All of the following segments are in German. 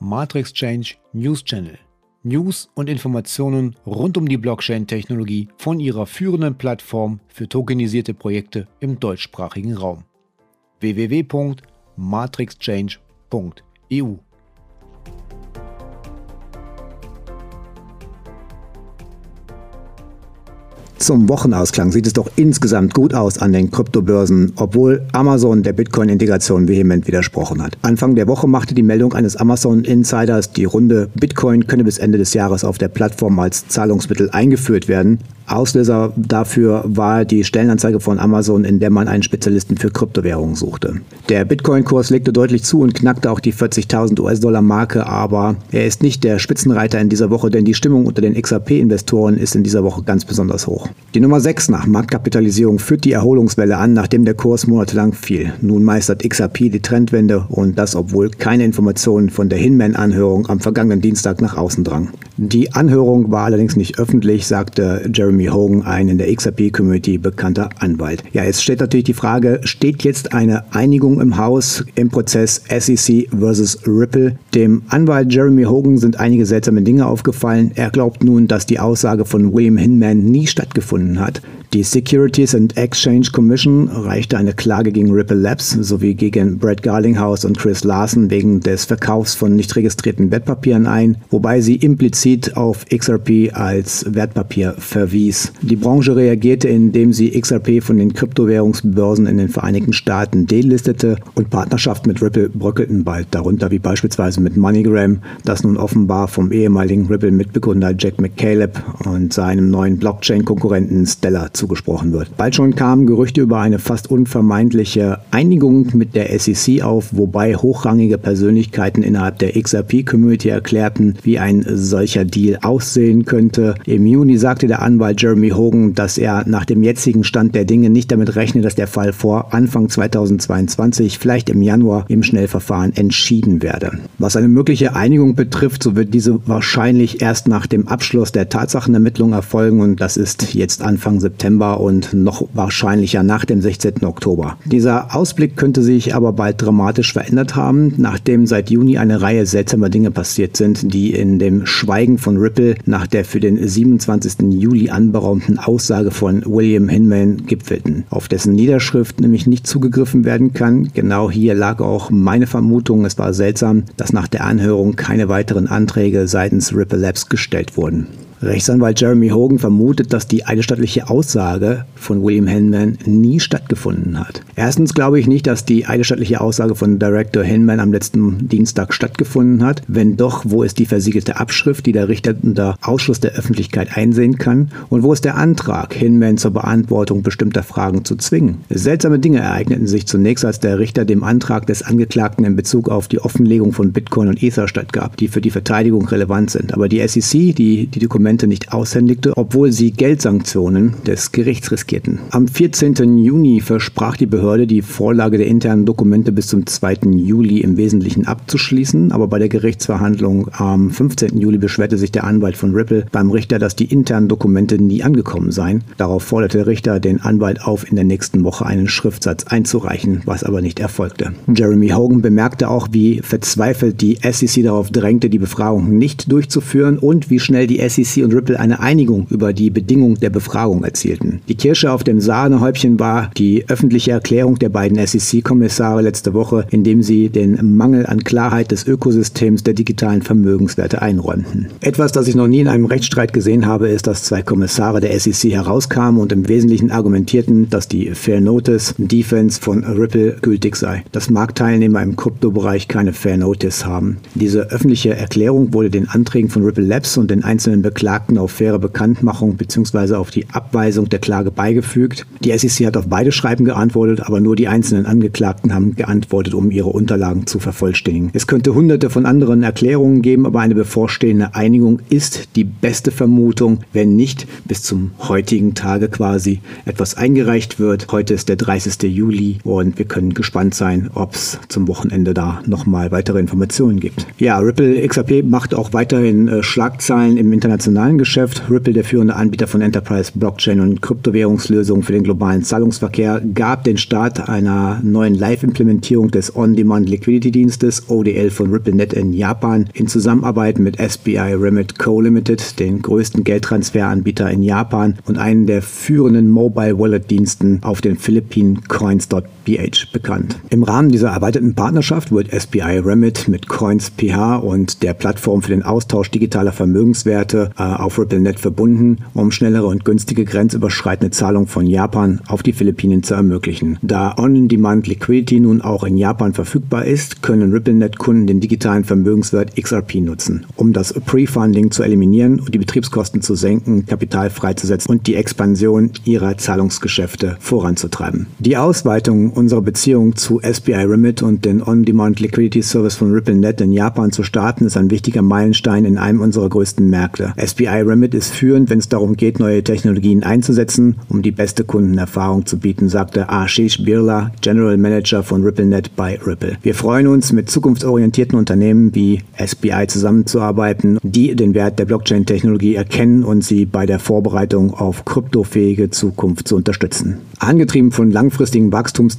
Matrix Change News Channel. News und Informationen rund um die Blockchain-Technologie von ihrer führenden Plattform für tokenisierte Projekte im deutschsprachigen Raum. www.matrixchange.eu Zum Wochenausklang sieht es doch insgesamt gut aus an den Kryptobörsen, obwohl Amazon der Bitcoin-Integration vehement widersprochen hat. Anfang der Woche machte die Meldung eines Amazon-Insiders die Runde, Bitcoin könne bis Ende des Jahres auf der Plattform als Zahlungsmittel eingeführt werden. Auslöser dafür war die Stellenanzeige von Amazon, in der man einen Spezialisten für Kryptowährungen suchte. Der Bitcoin-Kurs legte deutlich zu und knackte auch die 40.000 US-Dollar-Marke, aber er ist nicht der Spitzenreiter in dieser Woche, denn die Stimmung unter den XRP-Investoren ist in dieser Woche ganz besonders hoch. Die Nummer 6 nach Marktkapitalisierung führt die Erholungswelle an, nachdem der Kurs monatelang fiel. Nun meistert XRP die Trendwende und das, obwohl keine Informationen von der Hinman-Anhörung am vergangenen Dienstag nach außen drang. Die Anhörung war allerdings nicht öffentlich, sagte Jeremy Hogan, ein in der XRP-Community bekannter Anwalt. Ja, jetzt steht natürlich die Frage, steht jetzt eine Einigung im Haus im Prozess SEC versus Ripple? Dem Anwalt Jeremy Hogan sind einige seltsame Dinge aufgefallen. Er glaubt nun, dass die Aussage von William Hinman nie stattgefunden hat. Die Securities and Exchange Commission reichte eine Klage gegen Ripple Labs sowie gegen Brett Garlinghouse und Chris Larson wegen des Verkaufs von nicht registrierten Wertpapieren ein, wobei sie implizit auf XRP als Wertpapier verwies. Die Branche reagierte, indem sie XRP von den Kryptowährungsbörsen in den Vereinigten Staaten delistete und Partnerschaften mit Ripple bröckelten bald, darunter wie beispielsweise mit MoneyGram, das nun offenbar vom ehemaligen Ripple-Mitbegründer Jack McCaleb und seinem neuen Blockchain-Konkurrenten Stellar zugesprochen wird. Bald schon kamen Gerüchte über eine fast unvermeidliche Einigung mit der SEC auf, wobei hochrangige Persönlichkeiten innerhalb der XRP-Community erklärten, wie ein solcher Deal aussehen könnte. Im Juni sagte der Anwalt Jeremy Hogan, dass er nach dem jetzigen Stand der Dinge nicht damit rechne, dass der Fall vor Anfang 2022, vielleicht im Januar, im Schnellverfahren entschieden werde. Was eine mögliche Einigung betrifft, so wird diese wahrscheinlich erst nach dem Abschluss der Tatsachenermittlung erfolgen und das ist jetzt Anfang September. September und noch wahrscheinlicher nach dem 16. Oktober. Dieser Ausblick könnte sich aber bald dramatisch verändert haben, nachdem seit Juni eine Reihe seltsamer Dinge passiert sind, die in dem Schweigen von Ripple nach der für den 27. Juli anberaumten Aussage von William Hinman gipfelten, auf dessen Niederschrift nämlich nicht zugegriffen werden kann. Genau hier lag auch meine Vermutung, es war seltsam, dass nach der Anhörung keine weiteren Anträge seitens Ripple Labs gestellt wurden. Rechtsanwalt Jeremy Hogan vermutet, dass die eidesstattliche Aussage von William Hinman nie stattgefunden hat. Erstens glaube ich nicht, dass die eidesstattliche Aussage von Director Hinman am letzten Dienstag stattgefunden hat. Wenn doch, wo ist die versiegelte Abschrift, die der Richter unter Ausschluss der Öffentlichkeit einsehen kann? Und wo ist der Antrag, Hinman zur Beantwortung bestimmter Fragen zu zwingen? Seltsame Dinge ereigneten sich zunächst, als der Richter dem Antrag des Angeklagten in Bezug auf die Offenlegung von Bitcoin und Ether stattgab, die für die Verteidigung relevant sind. Aber die SEC, die die Dokumente Dokumente nicht aushändigte, obwohl sie Geldsanktionen des Gerichts riskierten. Am 14. Juni versprach die Behörde, die Vorlage der internen Dokumente bis zum 2. Juli im Wesentlichen abzuschließen, aber bei der Gerichtsverhandlung am 15. Juli beschwerte sich der Anwalt von Ripple beim Richter, dass die internen Dokumente nie angekommen seien. Darauf forderte der Richter den Anwalt auf, in der nächsten Woche einen Schriftsatz einzureichen, was aber nicht erfolgte. Jeremy Hogan bemerkte auch, wie verzweifelt die SEC darauf drängte, die Befragung nicht durchzuführen und wie schnell die SEC und Ripple eine Einigung über die Bedingung der Befragung erzielten. Die Kirsche auf dem Sahnehäubchen war die öffentliche Erklärung der beiden SEC-Kommissare letzte Woche, indem sie den Mangel an Klarheit des Ökosystems der digitalen Vermögenswerte einräumten. Etwas, das ich noch nie in einem Rechtsstreit gesehen habe, ist, dass zwei Kommissare der SEC herauskamen und im Wesentlichen argumentierten, dass die Fair Notice Defense von Ripple gültig sei. Dass Marktteilnehmer im Kryptobereich keine Fair Notice haben. Diese öffentliche Erklärung wurde den Anträgen von Ripple Labs und den einzelnen Beklagten Beklagten auf faire Bekanntmachung bzw. auf die Abweisung der Klage beigefügt. Die SEC hat auf beide Schreiben geantwortet, aber nur die einzelnen Angeklagten haben geantwortet, um ihre Unterlagen zu vervollständigen. Es könnte hunderte von anderen Erklärungen geben, aber eine bevorstehende Einigung ist die beste Vermutung, wenn nicht bis zum heutigen Tage quasi etwas eingereicht wird. Heute ist der 30. Juli und wir können gespannt sein, ob es zum Wochenende da nochmal weitere Informationen gibt. Ja, Ripple XRP macht auch weiterhin äh, Schlagzeilen im internationalen internationalen Geschäft. Ripple, der führende Anbieter von Enterprise Blockchain und Kryptowährungslösungen für den globalen Zahlungsverkehr, gab den Start einer neuen Live-Implementierung des On-Demand Liquidity Dienstes ODL von RippleNet in Japan in Zusammenarbeit mit SBI Remit Co. Limited, den größten Geldtransferanbieter in Japan und einen der führenden Mobile Wallet Diensten auf den Philippinen Coins.ph bekannt. Im Rahmen dieser erweiterten Partnerschaft wird SBI Remit mit Coins.ph und der Plattform für den Austausch digitaler Vermögenswerte äh, auf RippleNet verbunden, um schnellere und günstige grenzüberschreitende Zahlungen von Japan auf die Philippinen zu ermöglichen. Da On-Demand Liquidity nun auch in Japan verfügbar ist, können RippleNet-Kunden den digitalen Vermögenswert XRP nutzen, um das Pre-Funding zu eliminieren und die Betriebskosten zu senken, Kapital freizusetzen und die Expansion ihrer Zahlungsgeschäfte voranzutreiben. Die Ausweitung unserer Beziehung zu SBI Remit und den On-Demand Liquidity Service von RippleNet in Japan zu starten, ist ein wichtiger Meilenstein in einem unserer größten Märkte. SBI Remit ist führend, wenn es darum geht, neue Technologien einzusetzen, um die beste Kundenerfahrung zu bieten, sagte Ashish Birla, General Manager von RippleNet bei Ripple. Wir freuen uns, mit zukunftsorientierten Unternehmen wie SBI zusammenzuarbeiten, die den Wert der Blockchain-Technologie erkennen und sie bei der Vorbereitung auf kryptofähige Zukunft zu unterstützen. Angetrieben von langfristigen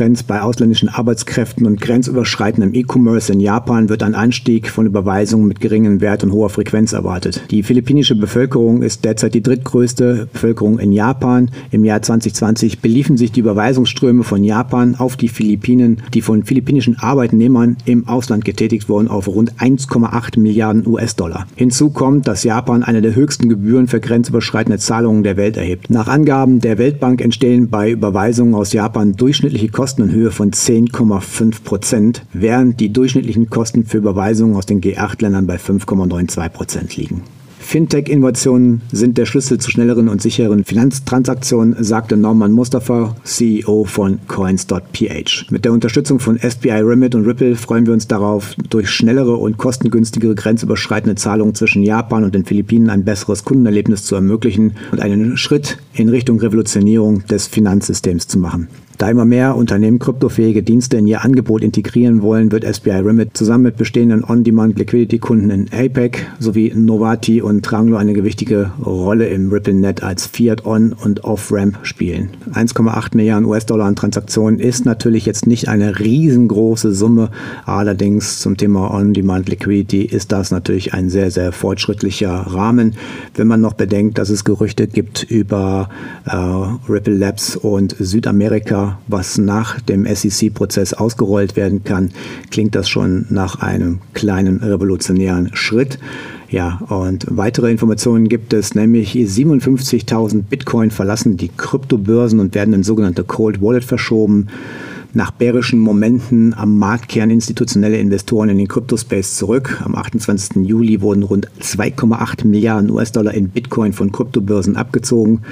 Wachstumstrends bei ausländischen Arbeitskräften und grenzüberschreitendem E-Commerce in Japan wird ein Anstieg von Überweisungen mit geringem Wert und hoher Frequenz erwartet. Die philippinische Bevölkerung ist derzeit die drittgrößte Bevölkerung in Japan. Im Jahr 2020 beliefen sich die Überweisungsströme von Japan auf die Philippinen, die von philippinischen Arbeitnehmern im Ausland getätigt wurden, auf rund 1,8 Milliarden US-Dollar. Hinzu kommt, dass Japan eine der höchsten Gebühren für grenzüberschreitende Zahlungen der Welt erhebt. Nach Angaben der Weltbank entstehen bei Überweisungen aus Japan durchschnittliche Kosten in Höhe von 10,5 Prozent, während die durchschnittlichen Kosten für Überweisungen aus den G8-Ländern bei 5,92 Prozent liegen. Fintech-Innovationen sind der Schlüssel zu schnelleren und sicheren Finanztransaktionen, sagte Norman Mustafa, CEO von Coins.ph. Mit der Unterstützung von SBI Remit und Ripple freuen wir uns darauf, durch schnellere und kostengünstigere grenzüberschreitende Zahlungen zwischen Japan und den Philippinen ein besseres Kundenerlebnis zu ermöglichen und einen Schritt in Richtung Revolutionierung des Finanzsystems zu machen. Da immer mehr Unternehmen kryptofähige Dienste in ihr Angebot integrieren wollen, wird SBI Remit zusammen mit bestehenden On-Demand-Liquidity-Kunden in APEC sowie Novati und Tranglo eine gewichtige Rolle im RippleNet als Fiat-On- und Off-Ramp spielen. 1,8 Milliarden US-Dollar an Transaktionen ist natürlich jetzt nicht eine riesengroße Summe, allerdings zum Thema On-Demand-Liquidity ist das natürlich ein sehr, sehr fortschrittlicher Rahmen, wenn man noch bedenkt, dass es Gerüchte gibt über äh, Ripple Labs und Südamerika, was nach dem SEC-Prozess ausgerollt werden kann, klingt das schon nach einem kleinen revolutionären Schritt. Ja, und weitere Informationen gibt es, nämlich 57.000 Bitcoin verlassen die Kryptobörsen und werden in sogenannte Cold Wallet verschoben. Nach bärischen Momenten am Markt kehren institutionelle Investoren in den Kryptospace zurück. Am 28. Juli wurden rund 2,8 Milliarden US-Dollar in Bitcoin von Kryptobörsen abgezogen.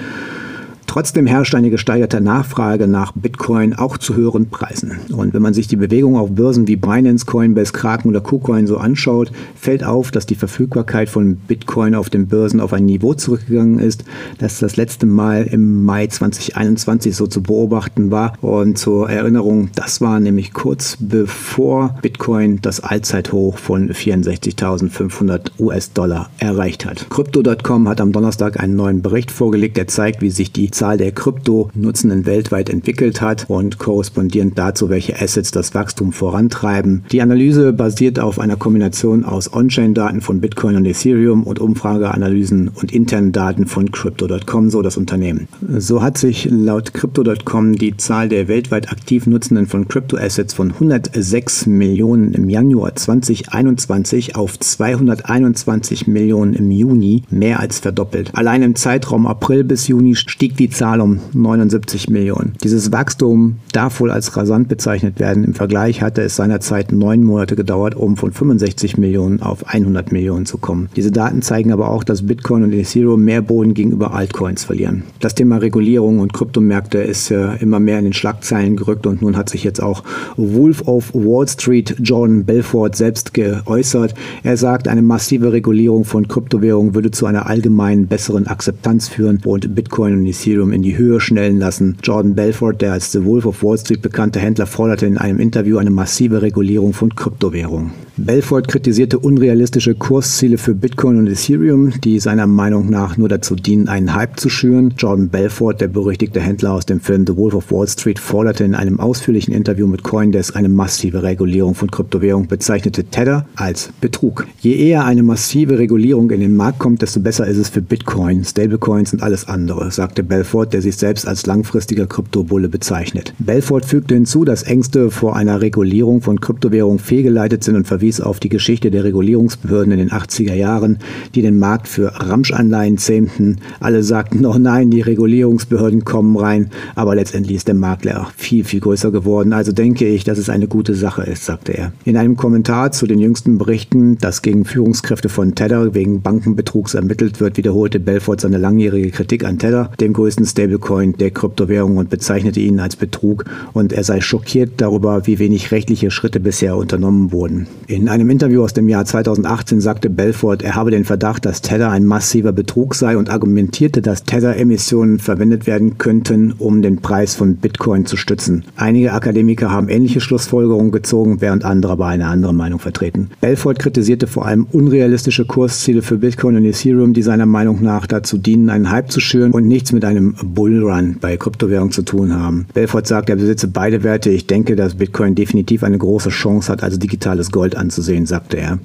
Trotzdem herrscht eine gesteigerte Nachfrage nach Bitcoin auch zu höheren Preisen. Und wenn man sich die Bewegung auf Börsen wie Binance, Coinbase, Kraken oder KuCoin so anschaut, fällt auf, dass die Verfügbarkeit von Bitcoin auf den Börsen auf ein Niveau zurückgegangen ist, das das letzte Mal im Mai 2021 so zu beobachten war. Und zur Erinnerung, das war nämlich kurz bevor Bitcoin das Allzeithoch von 64.500 US-Dollar erreicht hat. Crypto.com hat am Donnerstag einen neuen Bericht vorgelegt, der zeigt, wie sich die Zahl der Krypto-Nutzenden weltweit entwickelt hat und korrespondierend dazu, welche Assets das Wachstum vorantreiben. Die Analyse basiert auf einer Kombination aus On-Chain-Daten von Bitcoin und Ethereum und Umfrageanalysen und internen Daten von Crypto.com, so das Unternehmen. So hat sich laut Crypto.com die Zahl der weltweit aktiv Nutzenden von Crypto-Assets von 106 Millionen im Januar 2021 auf 221 Millionen im Juni mehr als verdoppelt. Allein im Zeitraum April bis Juni stieg die die Zahl um 79 Millionen. Dieses Wachstum darf wohl als rasant bezeichnet werden. Im Vergleich hatte es seinerzeit neun Monate gedauert, um von 65 Millionen auf 100 Millionen zu kommen. Diese Daten zeigen aber auch, dass Bitcoin und Ethereum mehr Boden gegenüber Altcoins verlieren. Das Thema Regulierung und Kryptomärkte ist äh, immer mehr in den Schlagzeilen gerückt und nun hat sich jetzt auch Wolf of Wall Street Jordan Belfort selbst geäußert. Er sagt, eine massive Regulierung von Kryptowährungen würde zu einer allgemeinen besseren Akzeptanz führen und Bitcoin und Ethereum Ethereum in die Höhe schnellen lassen. Jordan Belfort, der als The Wolf of Wall Street bekannte Händler, forderte in einem Interview eine massive Regulierung von Kryptowährungen. Belfort kritisierte unrealistische Kursziele für Bitcoin und Ethereum, die seiner Meinung nach nur dazu dienen, einen Hype zu schüren. Jordan Belfort, der berüchtigte Händler aus dem Film The Wolf of Wall Street, forderte in einem ausführlichen Interview mit Coindesk eine massive Regulierung von Kryptowährungen, bezeichnete Tether als Betrug. Je eher eine massive Regulierung in den Markt kommt, desto besser ist es für Bitcoin. Stablecoins und alles andere, sagte Belfort, der sich selbst als langfristiger Kryptobulle bezeichnet. Belfort fügte hinzu, dass Ängste vor einer Regulierung von Kryptowährungen fehlgeleitet sind und verwies auf die Geschichte der Regulierungsbehörden in den 80er Jahren, die den Markt für Ramschanleihen zähmten. Alle sagten, oh nein, die Regulierungsbehörden kommen rein, aber letztendlich ist der Markt ja viel, viel größer geworden. Also denke ich, dass es eine gute Sache ist, sagte er. In einem Kommentar zu den jüngsten Berichten, dass gegen Führungskräfte von Tether wegen Bankenbetrugs ermittelt wird, wiederholte Belfort seine langjährige Kritik an Tether, dem größten Stablecoin der Kryptowährung, und bezeichnete ihn als Betrug und er sei schockiert darüber, wie wenig rechtliche Schritte bisher unternommen wurden. In einem Interview aus dem Jahr 2018 sagte Belfort, er habe den Verdacht, dass Tether ein massiver Betrug sei und argumentierte, dass Tether-Emissionen verwendet werden könnten, um den Preis von Bitcoin zu stützen. Einige Akademiker haben ähnliche Schlussfolgerungen gezogen, während andere aber eine andere Meinung vertreten. Belfort kritisierte vor allem unrealistische Kursziele für Bitcoin und Ethereum, die seiner Meinung nach dazu dienen, einen Hype zu schüren und nichts mit Bullrun bei Kryptowährungen zu tun haben. Belfort sagt, er besitze beide Werte. Ich denke, dass Bitcoin definitiv eine große Chance hat, als digitales Gold anzusehen, sagte er.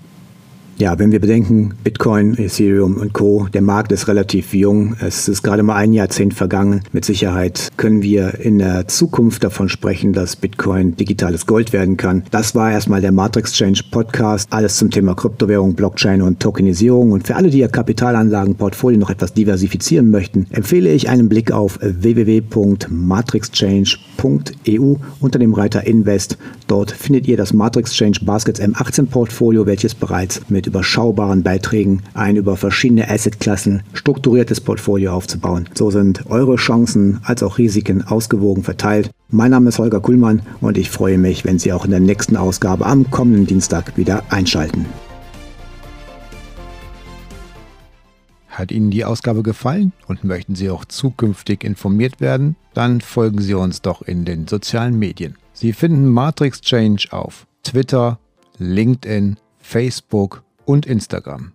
Ja, wenn wir bedenken, Bitcoin, Ethereum und Co., der Markt ist relativ jung. Es ist gerade mal ein Jahrzehnt vergangen. Mit Sicherheit können wir in der Zukunft davon sprechen, dass Bitcoin digitales Gold werden kann. Das war erstmal der Matrix Change Podcast. Alles zum Thema Kryptowährung, Blockchain und Tokenisierung. Und für alle, die ihr Kapitalanlagenportfolio noch etwas diversifizieren möchten, empfehle ich einen Blick auf www.matrixchange.eu unter dem Reiter Invest. Dort findet ihr das Matrix Change Baskets M18 Portfolio, welches bereits mit mit überschaubaren Beiträgen ein über verschiedene Assetklassen strukturiertes Portfolio aufzubauen. So sind eure Chancen als auch Risiken ausgewogen verteilt. Mein Name ist Holger Kuhlmann und ich freue mich, wenn Sie auch in der nächsten Ausgabe am kommenden Dienstag wieder einschalten. Hat Ihnen die Ausgabe gefallen und möchten Sie auch zukünftig informiert werden? Dann folgen Sie uns doch in den sozialen Medien. Sie finden Matrix Change auf Twitter, LinkedIn, Facebook und Instagram.